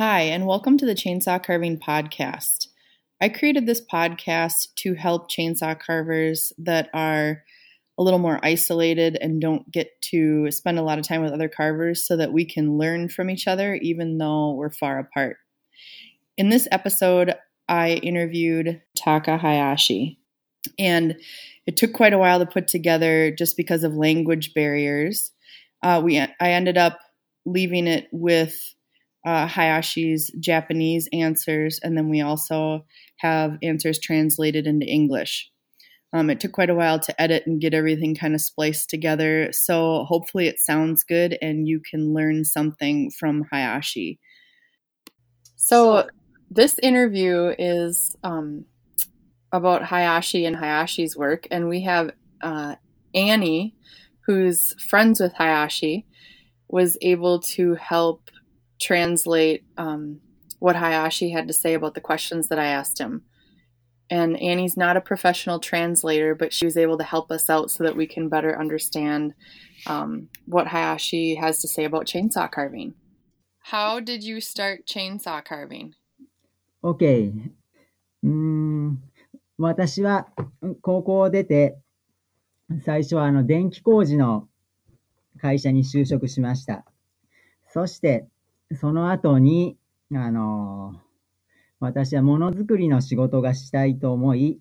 Hi, and welcome to the Chainsaw Carving Podcast. I created this podcast to help chainsaw carvers that are a little more isolated and don't get to spend a lot of time with other carvers so that we can learn from each other even though we're far apart. In this episode, I interviewed Taka Hayashi, and it took quite a while to put together just because of language barriers. Uh, we I ended up leaving it with uh, Hayashi's Japanese answers, and then we also have answers translated into English. Um, it took quite a while to edit and get everything kind of spliced together, so hopefully it sounds good and you can learn something from Hayashi. So, this interview is um, about Hayashi and Hayashi's work, and we have uh, Annie, who's friends with Hayashi, was able to help translate um, what Hayashi had to say about the questions that I asked him. And Annie's not a professional translator, but she was able to help us out so that we can better understand um, what Hayashi has to say about chainsaw carving. How did you start chainsaw carving? OK。うーん、私は高校を出て、最初はあの電気工事の会社に就職しました。そして、 その後に、あの、私はものづくりの仕事がしたいと思い、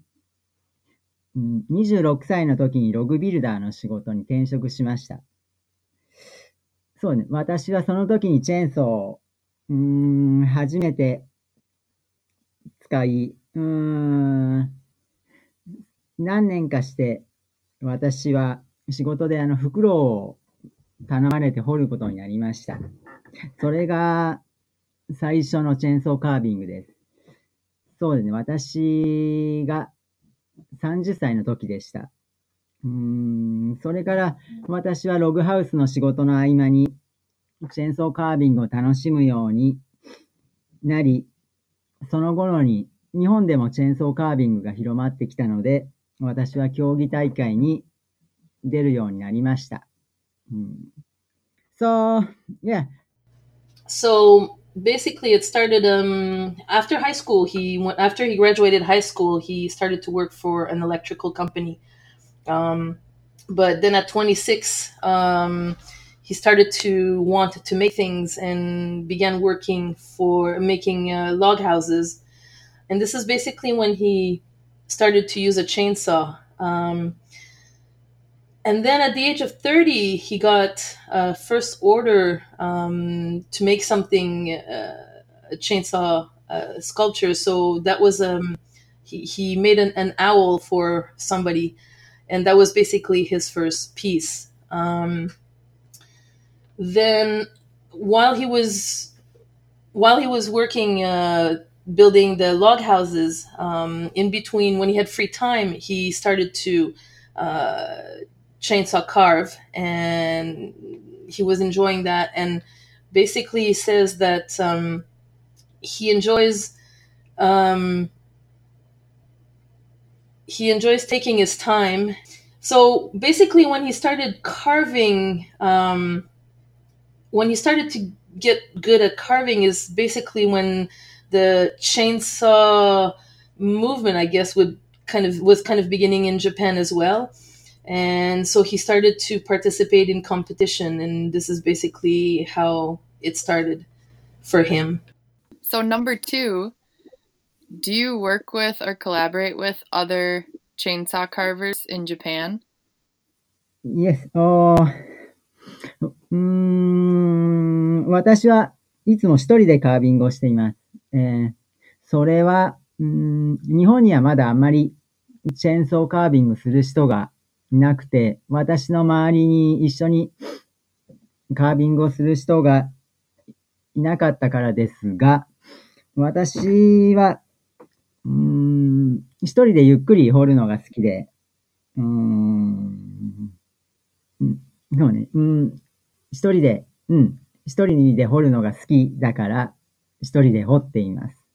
26歳の時にログビルダーの仕事に転職しました。そうね。私はその時にチェーンソーを、うーん、初めて使い、うーん、何年かして、私は仕事であの袋を頼まれて掘ることになりました。それが最初のチェーンソーカービングです。そうですね。私が30歳の時でした。うーん、それから私はログハウスの仕事の合間にチェーンソーカービングを楽しむようになり、その頃に日本でもチェーンソーカービングが広まってきたので、私は競技大会に出るようになりました。うん、so, yeah, so basically it started um, after high school he went after he graduated high school he started to work for an electrical company. Um, but then at 26 um, he started to want to make things and began working for making uh, log houses. And this is basically when he started to use a chainsaw. Um, and then at the age of 30 he got a first order um, to make something uh, a chainsaw uh, sculpture. So that was um, he, he made an, an, owl for somebody and that was basically his first piece. Um, then while he was while he was working uh, building the log houses um, in between when he had free time he started to uh, chainsaw carve and he was enjoying that. And basically says that um, he enjoys um, he enjoys taking his time. So basically when he started carving um, when he started to get good at carving is basically when the chainsaw movement i guess would kind of was kind of beginning in japan as well and so he started to participate in competition and this is basically how it started for him so number two do you work with or collaborate with other chainsaw carvers in japan yes oh うーん、私はいつも一人でカービングをしています。えー、それは、うん、日本にはまだあんまりチェーンソーカービングする人が いなくて、私の周りに一緒にカービングをする人がいなかったからですが、私は、うーん、一人でゆっくり掘るのが好きで、うーん、そうね、うん、一人で、うん、一人で掘るのが好きだから、一人で掘っています。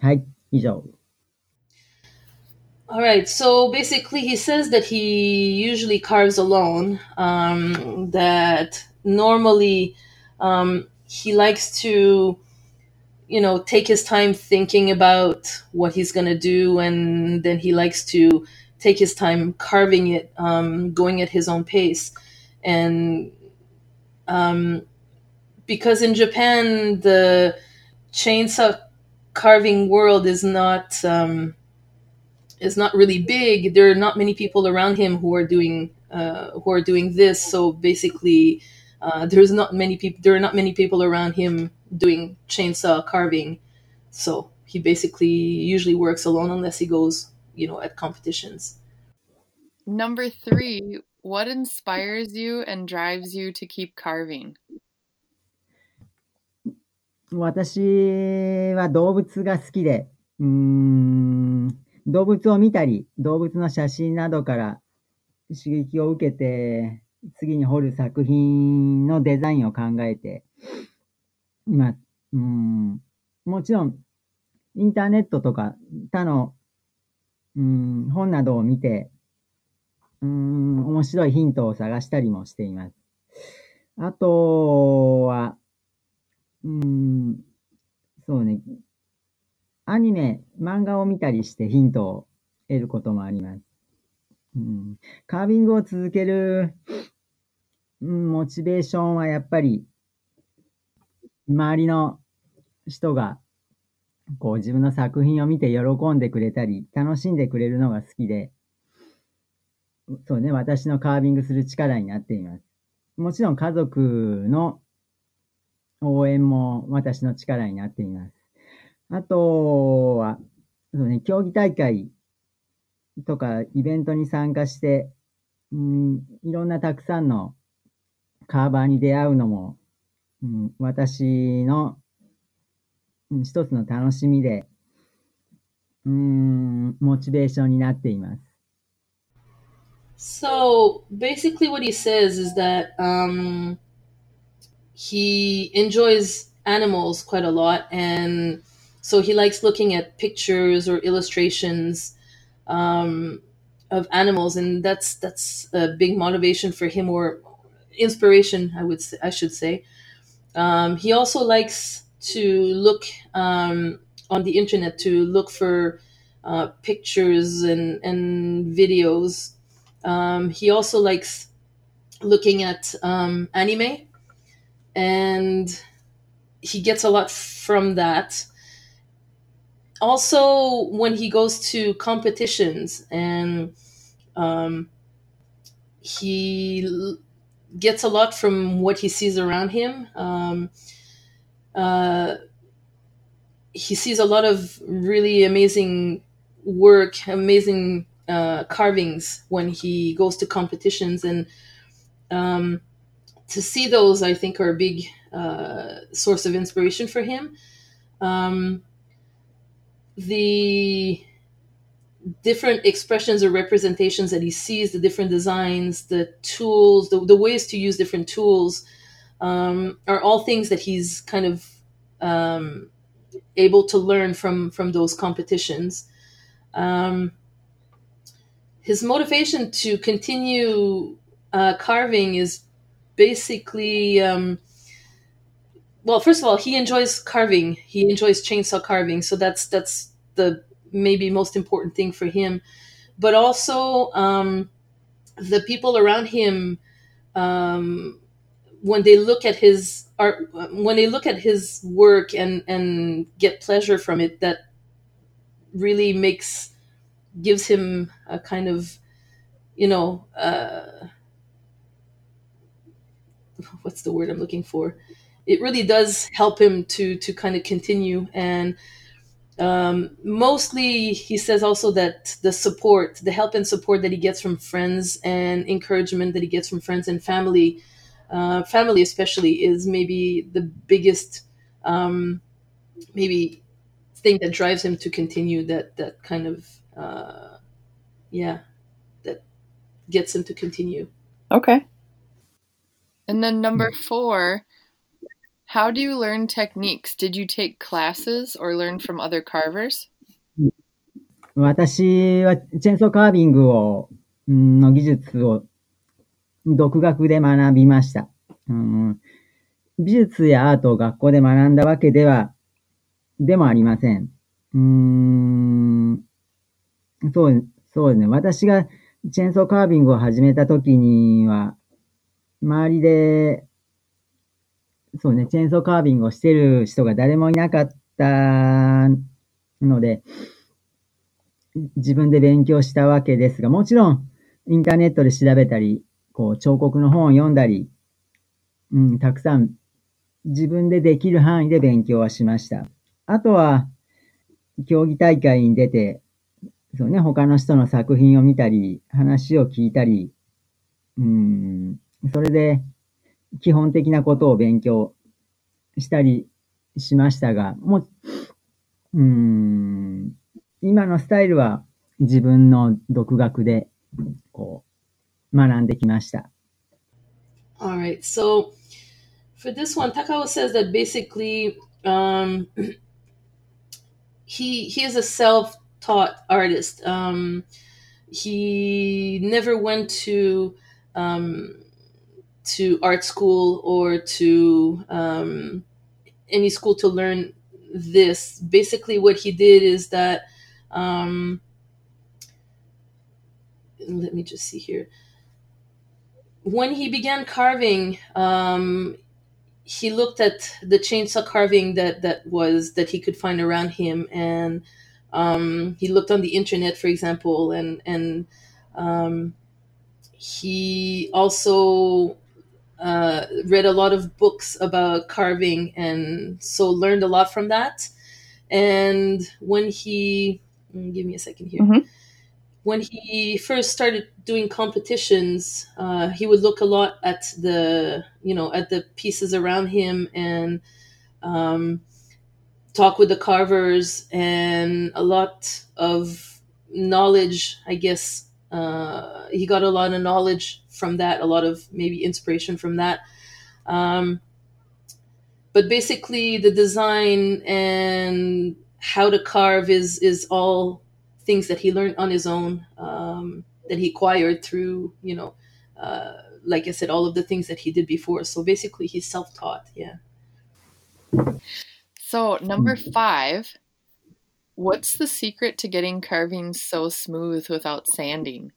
はい、以上。All right. So basically, he says that he usually carves alone. Um, that normally um, he likes to you know, take his time thinking about what he's gonna do, and then he likes to take his time carving it, um, going at his own pace, and um, because in Japan the chainsaw carving world is not um, is not really big. There are not many people around him who are doing uh, who are doing this. So basically, uh, there's not many people. There are not many people around him doing chainsaw carving. So he basically usually works alone unless he goes, you know, at competitions. Number three, what inspires you and drives you to keep carving? 私は動物が好きで、うーん、 動物を見たり、動物の写真などから刺激を受けて、次に彫る作品のデザインを考えて、まあ、うん、もちろん、インターネットとか他の、うん、本などを見て、うん、面白いヒントを探したりもしています。あとは、うん、そうね。アニメ、漫画を見たりしてヒントを得ることもあります。うん、カービングを続ける、うん、モチベーションはやっぱり、周りの人が、こう自分の作品を見て喜んでくれたり、楽しんでくれるのが好きで、そうね、私のカービングする力になっています。もちろん家族の応援も私の力になっています。あとは、そうね、競技大会とかイベントに参加して、うん、いろんなたくさんのカーバーに出会うのも、うん、私の、うん、一つの楽しみで、うん、モチベーションになっています。So basically, what he says is that um, he enjoys animals quite a lot, and so he likes looking at pictures or illustrations um, of animals, and that's that's a big motivation for him, or inspiration, I would say, I should say. Um, he also likes to look um, on the internet to look for uh, pictures and and videos um, he also likes looking at um, anime, and he gets a lot from that. Also, when he goes to competitions and um, he gets a lot from what he sees around him. Um, uh, he sees a lot of really amazing work, amazing uh, carvings when he goes to competitions, and um, to see those, I think, are a big uh, source of inspiration for him. Um, the different expressions or representations that he sees, the different designs, the tools, the, the ways to use different tools, um, are all things that he's kind of um, able to learn from from those competitions. Um, his motivation to continue uh, carving is basically um, well first of all he enjoys carving he enjoys chainsaw carving so that's that's the maybe most important thing for him but also um, the people around him um, when they look at his art when they look at his work and and get pleasure from it that really makes gives him a kind of, you know, uh, what's the word I'm looking for? It really does help him to to kind of continue and um, mostly he says also that the support the help and support that he gets from friends and encouragement that he gets from friends and family uh, family especially is maybe the biggest um, maybe thing that drives him to continue that that kind of uh, yeah, that gets him to continue. Okay. And then number four, how do you learn techniques? Did you take classes or learn from other carvers? 私はチェーンソーカービングをの技術を独学で学びました。うん、美術やアートを学校で学んだわけではでもありません。うん、そう、そうですね。私がチェーンソーカービングを始めた時には、周りで、そうね、チェーンソーカービングをしてる人が誰もいなかったので、自分で勉強したわけですが、もちろん、インターネットで調べたり、こう、彫刻の本を読んだり、うん、たくさん自分でできる範囲で勉強はしました。あとは、競技大会に出て、そうね、他の人の作品を見たり、話を聞いたり、うん、それで、基本的なことを勉強したりしましたが、もう、うん、今のスタイルは自分の独学で、こう、学んできました。Alright, so for this one, Takao says that basically um, he he is a self-taught artist. Um, he never went to um, to art school or to um, any school to learn this. Basically, what he did is that. Um, let me just see here. When he began carving, um, he looked at the chainsaw carving that that was that he could find around him, and um, he looked on the internet, for example, and and um, he also uh, read a lot of books about carving, and so learned a lot from that. And when he, mm, give me a second here. Mhm. When he first started doing competitions, uh, he would look a lot at the, you know, at the pieces around him and um, talk with the carvers, and a lot of knowledge, I guess. Uh, he got a lot of knowledge from that, a lot of maybe inspiration from that. Um, but basically, the design and how to carve is is all things that he learned on his own, um, that he acquired through, you know, uh, like I said, all of the things that he did before. So basically, he's self taught. Yeah. So, number five, what's the secret to getting carving so smooth without sanding?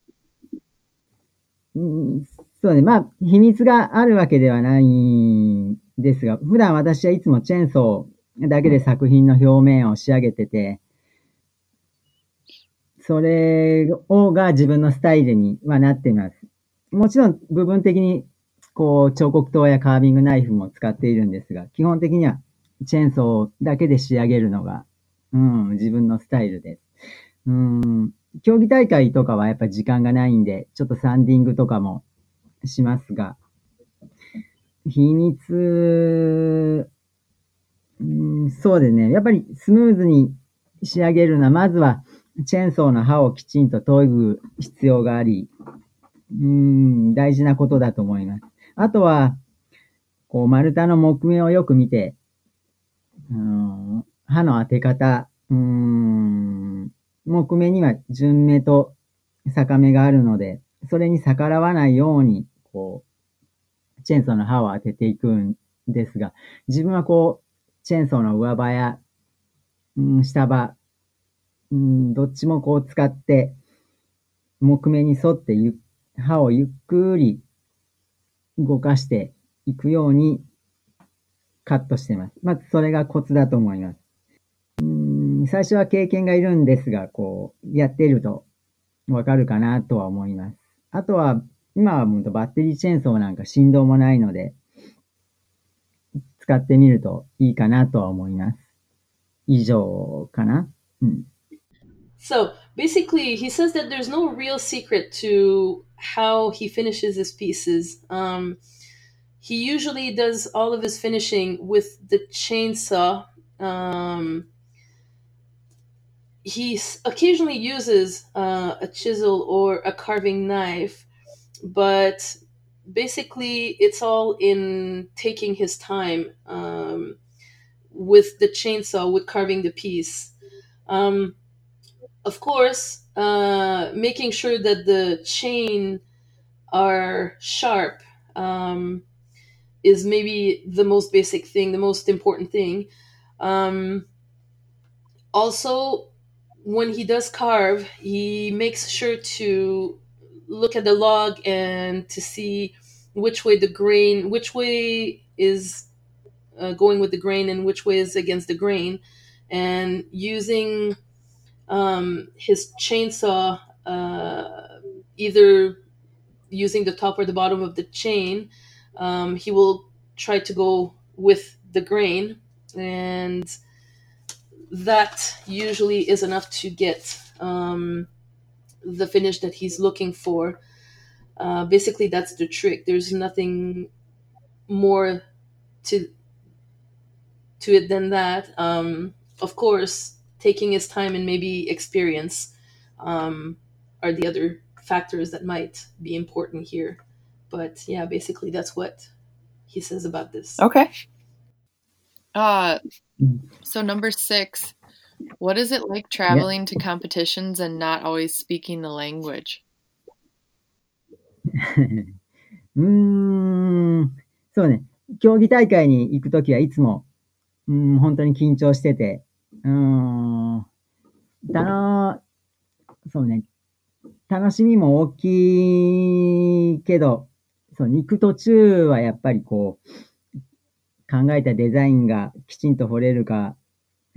そうね。まあ、秘密があるわけではないんですが、普段私はいつもチェーンソーだけで作品の表面を仕上げてて、それをが自分のスタイルにはなっています。もちろん部分的にこう彫刻刀やカービングナイフも使っているんですが、基本的にはチェーンソーだけで仕上げるのが、うん、自分のスタイルです。うん、競技大会とかはやっぱ時間がないんで、ちょっとサンディングとかもしますが、秘密、うん、そうですね。やっぱりスムーズに仕上げるのは、まずはチェーンソーの刃をきちんと研ぐ必要があり、うん、大事なことだと思います。あとは、こう、丸太の木目をよく見て、うん、刃の当て方、うん、木目には順目と逆目があるので、それに逆らわないように、こう、チェーンソーの刃を当てていくんですが、自分はこう、チェーンソーの上刃や、うん、下刃、うん、どっちもこう使って、木目に沿ってゆ刃をゆっくり動かしていくようにカットしてます。まずそれがコツだと思います。最初は経験がいるんですが、こう、やっているとわかるかなとは思います。あとは、今はバッテリーチェーンソーなんか振動もないので、使ってみるといいかなとは思います。以上かなうん。So basically, he says that there's no real secret to how he finishes his pieces. Um, he usually does all of his finishing with the chainsaw. Um, he occasionally uses uh, a chisel or a carving knife, but basically, it's all in taking his time um, with the chainsaw, with carving the piece. Um, of course, uh, making sure that the chain are sharp um, is maybe the most basic thing, the most important thing. Um, also, when he does carve, he makes sure to look at the log and to see which way the grain, which way is uh, going with the grain and which way is against the grain, and using um, his chainsaw, uh, either using the top or the bottom of the chain, um, he will try to go with the grain, and that usually is enough to get um, the finish that he's looking for. Uh, basically, that's the trick. There's nothing more to to it than that. Um, of course, taking his time and maybe experience um, are the other factors that might be important here. But yeah, basically, that's what he says about this. Okay. Uh, so number six, what is it like traveling to competitions and not always speaking the language? うーん、そうね。競技大会に行くときはいつも、うん、本当に緊張してて、うーん、たの、そうね。楽しみも大きいけど、そう、行く途中はやっぱりこう、考えたデザインがきちんと掘れるか、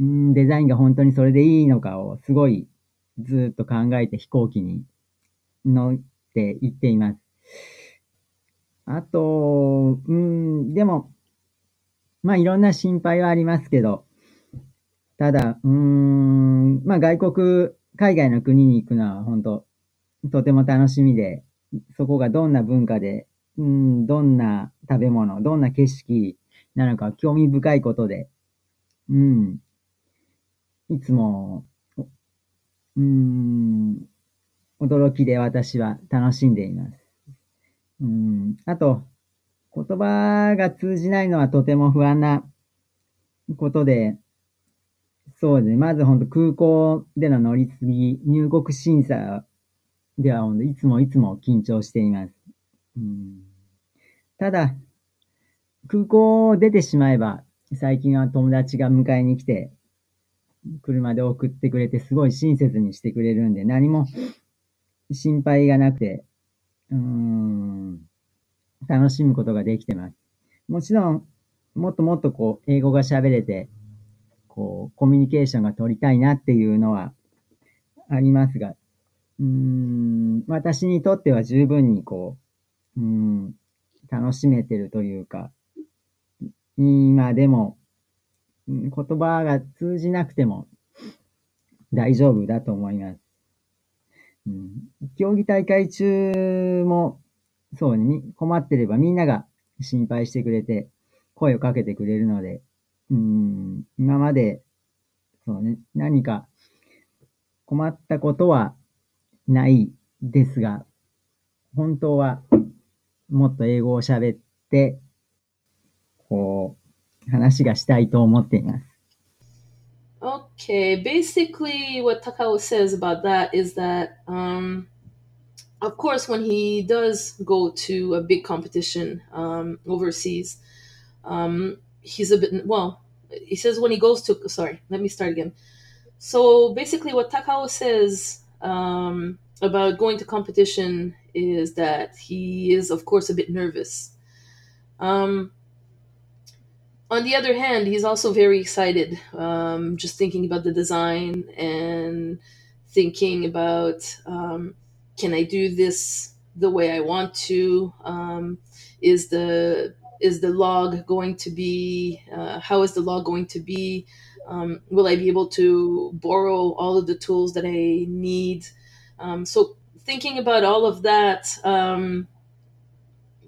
うん、デザインが本当にそれでいいのかをすごいずっと考えて飛行機に乗って行っています。あと、うん、でも、まあいろんな心配はありますけど、ただ、うん、まあ外国、海外の国に行くのは本当、とても楽しみで、そこがどんな文化で、うん、どんな食べ物、どんな景色なのか興味深いことで、うん、いつも、うん、驚きで私は楽しんでいます。うん、あと、言葉が通じないのはとても不安なことで、そうですね。まず本当空港での乗り継ぎ、入国審査では本当いつもいつも緊張しています。うん、ただ、空港を出てしまえば、最近は友達が迎えに来て、車で送ってくれてすごい親切にしてくれるんで、何も心配がなくて、うん、楽しむことができてます。もちろん、もっともっとこう、英語が喋れて、こう、コミュニケーションが取りたいなっていうのはありますが、うん、私にとっては十分にこう、うん、楽しめてるというか、今でも、言葉が通じなくても大丈夫だと思います。うん、競技大会中も、そうね、困ってればみんなが心配してくれて、声をかけてくれるので、うん、今まで、そうね、何か困ったことはないですが、本当はもっと英語を喋って、こう、話がしたいと思っています。 Okay, basically, what Takao says about that is that, um, of course, when he does go to a big competition um, overseas, um, he's a bit, well, he says when he goes to, sorry, let me start again. So basically, what Takao says um, about going to competition is that he is, of course, a bit nervous. Um, on the other hand, he's also very excited, um, just thinking about the design and thinking about um, can I do this the way I want to? Um, is the is the log going to be? Uh, how is the log going to be? Um, will I be able to borrow all of the tools that I need? Um, so thinking about all of that, um,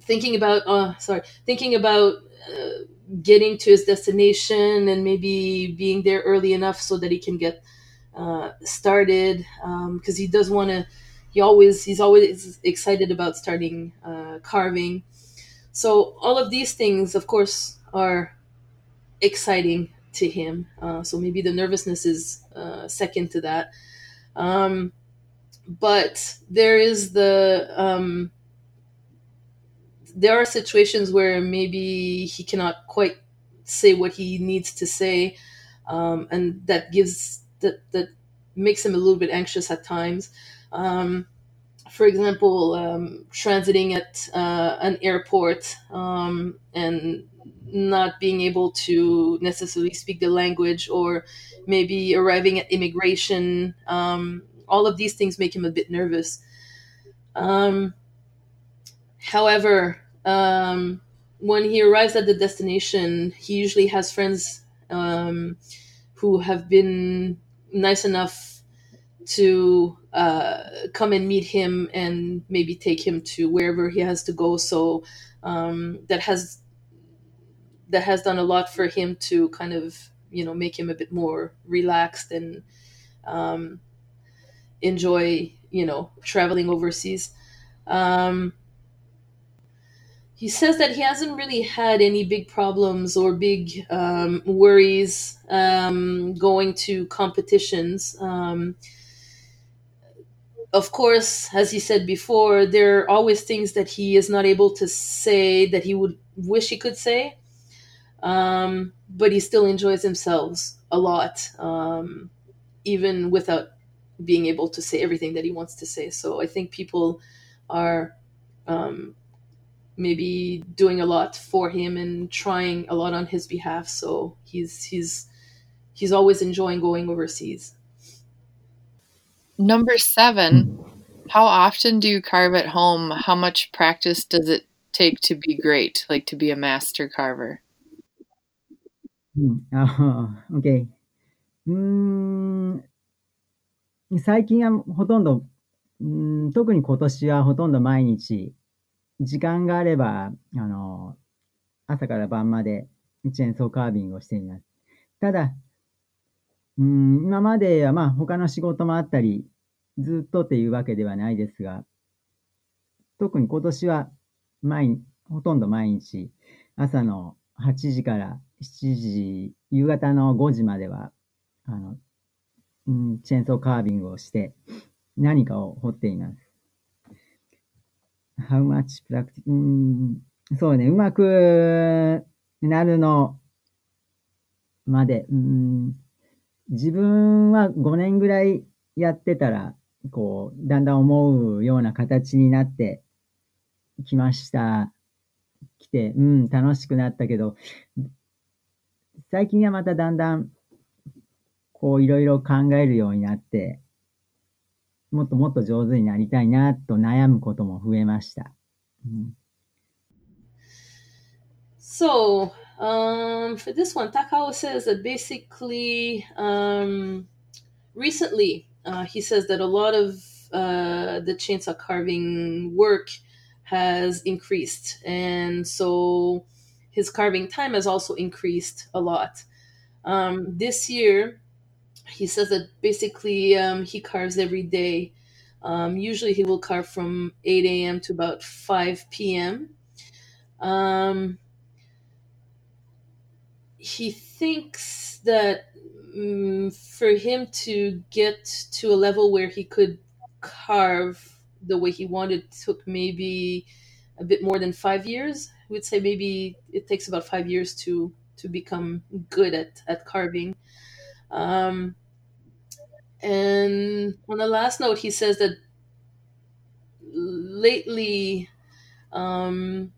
thinking about uh, sorry, thinking about uh, getting to his destination and maybe being there early enough so that he can get uh, started because he does want to he always he's always excited about starting uh, carving. So all of these things of course are exciting to him uh, so maybe the nervousness is uh, second to that. Um, but there is the um, there are situations where maybe he cannot quite say what he needs to say, um, and that gives that that makes him a little bit anxious at times. Um, for example, um, transiting at uh, an airport um, and not being able to necessarily speak the language, or maybe arriving at immigration. Um, all of these things make him a bit nervous. Um, however, um, when he arrives at the destination, he usually has friends um, who have been nice enough to uh, come and meet him and maybe take him to wherever he has to go. So um, that has that has done a lot for him to kind of you know make him a bit more relaxed and um, enjoy you know traveling overseas. Um, he says that he hasn't really had any big problems or big um, worries um, going to competitions. Um, of course, as he said before, there are always things that he is not able to say that he would wish he could say. Um, but he still enjoys himself a lot, um, even without being able to say everything that he wants to say. So I think people are um, maybe doing a lot for him and trying a lot on his behalf. So he's he's he's always enjoying going overseas. Number seven, how often do you carve at home? How much practice does it take to be great, like to be a master carver? うん。ああ、OK。うーん。最近はほとんど、うん、特に今年はほとんど毎日、 時間があれば、あの、朝から晩までチェーンソーカービングをしています。ただ、うん、今まではまあ他の仕事もあったり、ずっとっていうわけではないですが、特に今年は毎、ほとんど毎日、朝の8時から7時、夕方の5時までは、あの、うん、チェーンソーカービングをして、何かを掘っています。How much practice? うん、そうね、うまくなるのまで、うん、自分は5年ぐらいやってたら、こう、だんだん思うような形になってきました。来て、うん、楽しくなったけど、最近はまただんだん、こう、いろいろ考えるようになって、もっともっと上手になりたいなと悩むことも増えました。うん、So, um, for this one, Takao says that basically, um, recently, uh, he says that a lot of uh, the chainsaw carving work has increased. And so his carving time has also increased a lot. Um, this year, he says that basically um, he carves every day. Um, usually he will carve from 8 a.m. to about 5 p.m. Um, he thinks that um, for him to get to a level where he could carve the way he wanted took maybe a bit more than five years. I would say maybe it takes about five years to to become good at at carving. Um, and on the last note, he says that lately, um,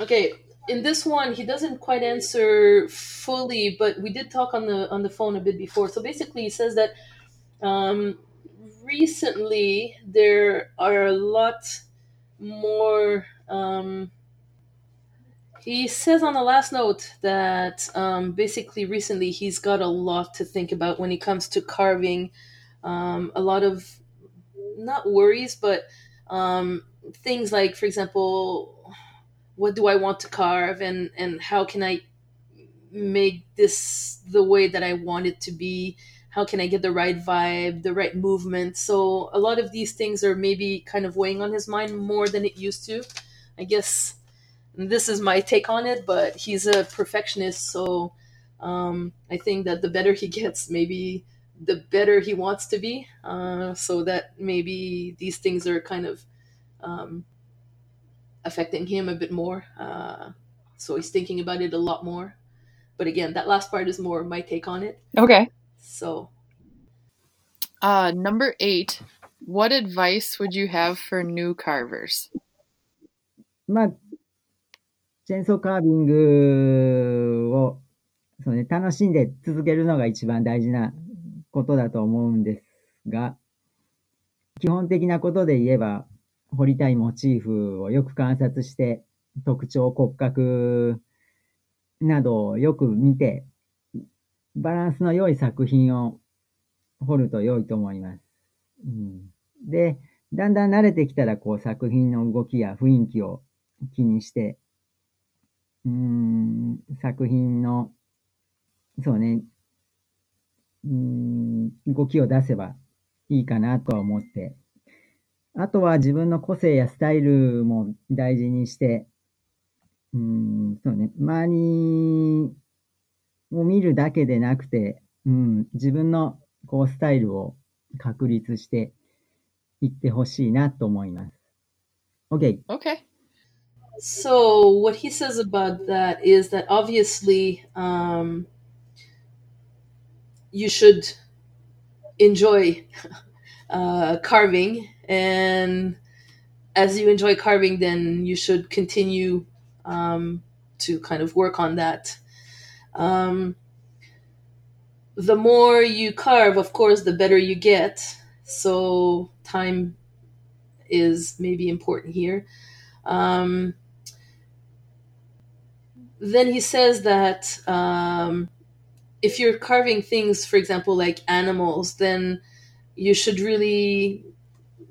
okay, in this one, he doesn't quite answer fully, but we did talk on the on the phone a bit before. So basically, he says that um, recently there are a lot more. Um, he says on the last note that um, basically recently he's got a lot to think about when it comes to carving. Um, a lot of not worries, but um, things like, for example, what do I want to carve, and and how can I make this the way that I want it to be? How can I get the right vibe, the right movement? So a lot of these things are maybe kind of weighing on his mind more than it used to. I guess this is my take on it, but he's a perfectionist, so um, I think that the better he gets, maybe the better he wants to be. Uh, so that maybe these things are kind of um, affecting him a bit more. Uh, so he's thinking about it a lot more. But again, that last part is more my take on it. Okay. So, uh, number eight, what advice would you have for new carvers? まあ、チェーンソーカービングを、そうね、楽しんで続けるのが一番大事なことだと思うんですが、基本的なことで言えば、彫りたいモチーフをよく観察して、特徴、骨格などをよく見て、バランスの良い作品を掘ると良いと思います。うん、で、だんだん慣れてきたら、こう作品の動きや雰囲気を気にして、うん、作品の、そうね、うん、動きを出せばいいかなとは思って、あとは自分の個性やスタイルも大事にして、うん、そうね、周りを見るだけでなくて、うん、自分のこうスタイルを確立していってほしいなと思います。OK。OK So what he says about that is that obviously um, you should enjoy uh, carving, and as you enjoy carving, then you should continue um, to kind of work on that. Um, the more you carve, of course, the better you get. So time is maybe important here. Um, then he says that um, if you're carving things, for example, like animals, then you should really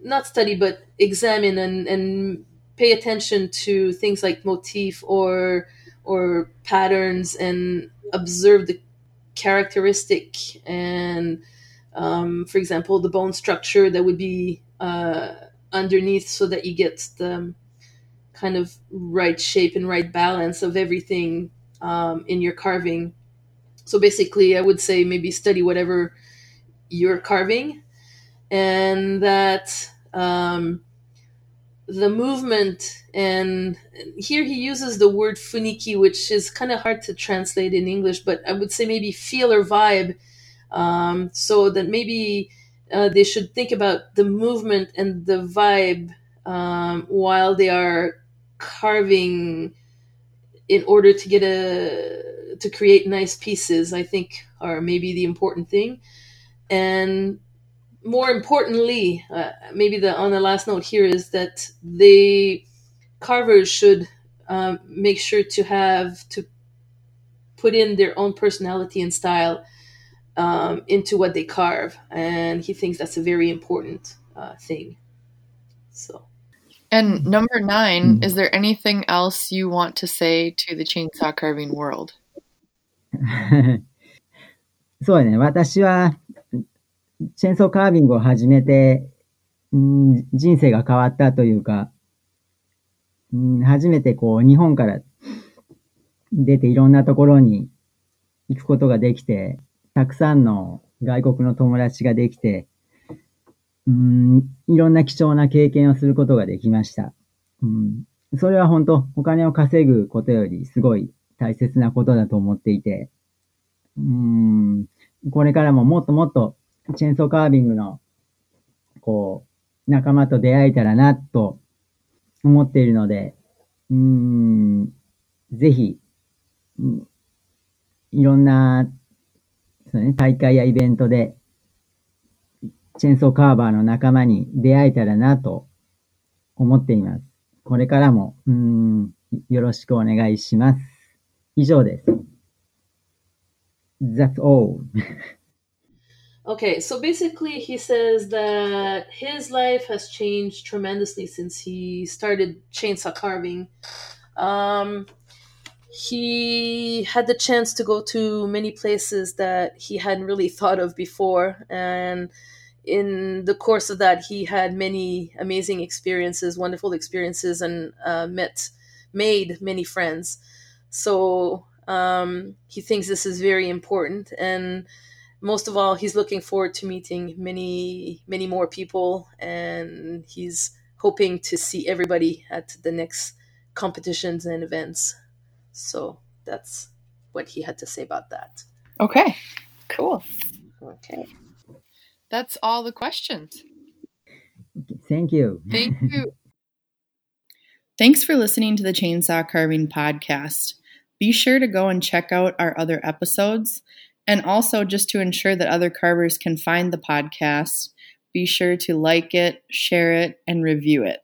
not study but examine and, and pay attention to things like motif or or patterns and observe the characteristic and um, for example the bone structure that would be uh, underneath so that you get the kind of right shape and right balance of everything um, in your carving. So basically i would say maybe study whatever you're carving and that um, the movement and here he uses the word funiki which is kind of hard to translate in english but i would say maybe feel or vibe um, so that maybe uh, they should think about the movement and the vibe um, while they are carving in order to get a to create nice pieces i think are maybe the important thing and more importantly, uh, maybe the on the last note here is that the carvers should um, make sure to have to put in their own personality and style um, into what they carve, and he thinks that's a very important uh, thing. So. And number nine, mm. is there anything else you want to say to the chainsaw carving world? そうね、私はチェーンソーカービングを始めて、うん、人生が変わったというか、うん、初めてこう日本から出ていろんなところに行くことができて、たくさんの外国の友達ができて、うん、いろんな貴重な経験をすることができました。うん、それは本当、お金を稼ぐことよりすごい大切なことだと思っていて、うん、これからももっともっとチェーンソーカービングの、こう、仲間と出会えたらな、と思っているので、うん、ぜひ、うんいろんな、そうね、大会やイベントで、チェーンソーカーバーの仲間に出会えたらな、と思っています。これからも、うん、よろしくお願いします。以上です。That's all. Okay, so basically, he says that his life has changed tremendously since he started chainsaw carving. Um, he had the chance to go to many places that he hadn't really thought of before, and in the course of that, he had many amazing experiences, wonderful experiences, and uh, met, made many friends. So um, he thinks this is very important, and most of all, he's looking forward to meeting many, many more people, and he's hoping to see everybody at the next competitions and events. So that's what he had to say about that. Okay, cool. Okay. That's all the questions. Thank you. Thank you. Thanks for listening to the Chainsaw Carving Podcast. Be sure to go and check out our other episodes. And also, just to ensure that other carvers can find the podcast, be sure to like it, share it, and review it.